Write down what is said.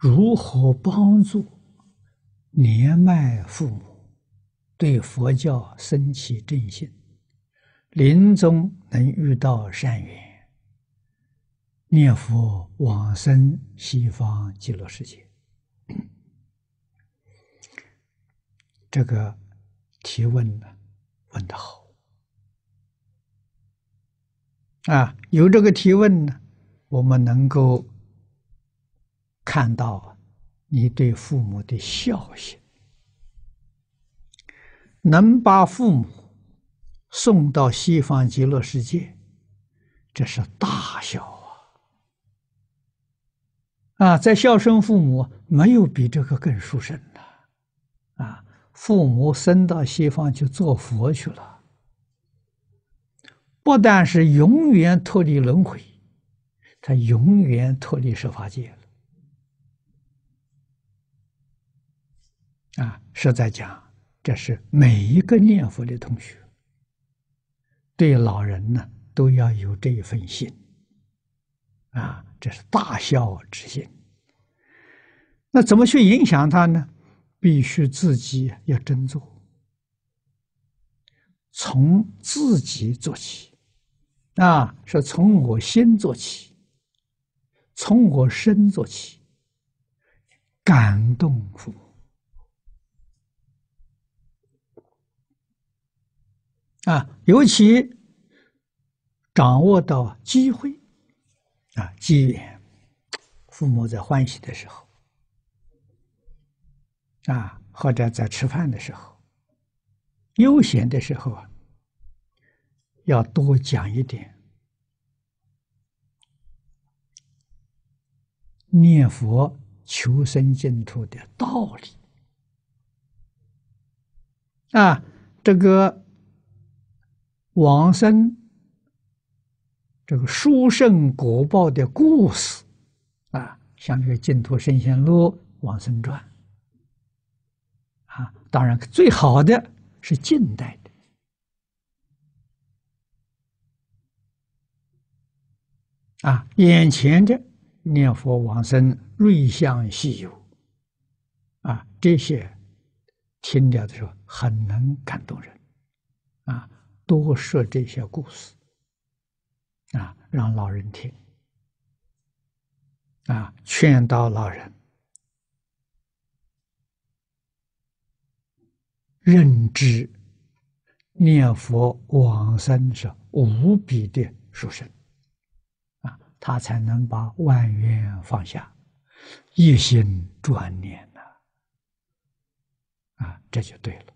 如何帮助年迈父母对佛教生起正信，临终能遇到善缘，念佛往生西方极乐世界？这个提问呢，问得好啊！有这个提问呢，我们能够。看到你对父母的孝心，能把父母送到西方极乐世界，这是大孝啊！啊，在孝顺父母，没有比这个更殊胜的啊！父母生到西方去做佛去了，不但是永远脱离轮回，他永远脱离十法界。啊，实在讲，这是每一个念佛的同学对老人呢都要有这一份心。啊，这是大孝之心。那怎么去影响他呢？必须自己要真做，从自己做起。啊，是从我心做起，从我身做起，感动父母。啊，尤其掌握到机会，啊，机缘，父母在欢喜的时候，啊，或者在吃饭的时候，悠闲的时候啊，要多讲一点念佛求生净土的道理，啊，这个。往生这个殊胜果报的故事啊，像这个《净土圣贤录》《往生传》啊，当然最好的是近代的。啊，眼前的念佛往生瑞相西游啊，这些听了的时候很能感动人。啊。多说这些故事，啊，让老人听，啊，劝导老人认知念佛往生是无比的殊胜，啊，他才能把万缘放下，一心专念呐，啊，这就对了。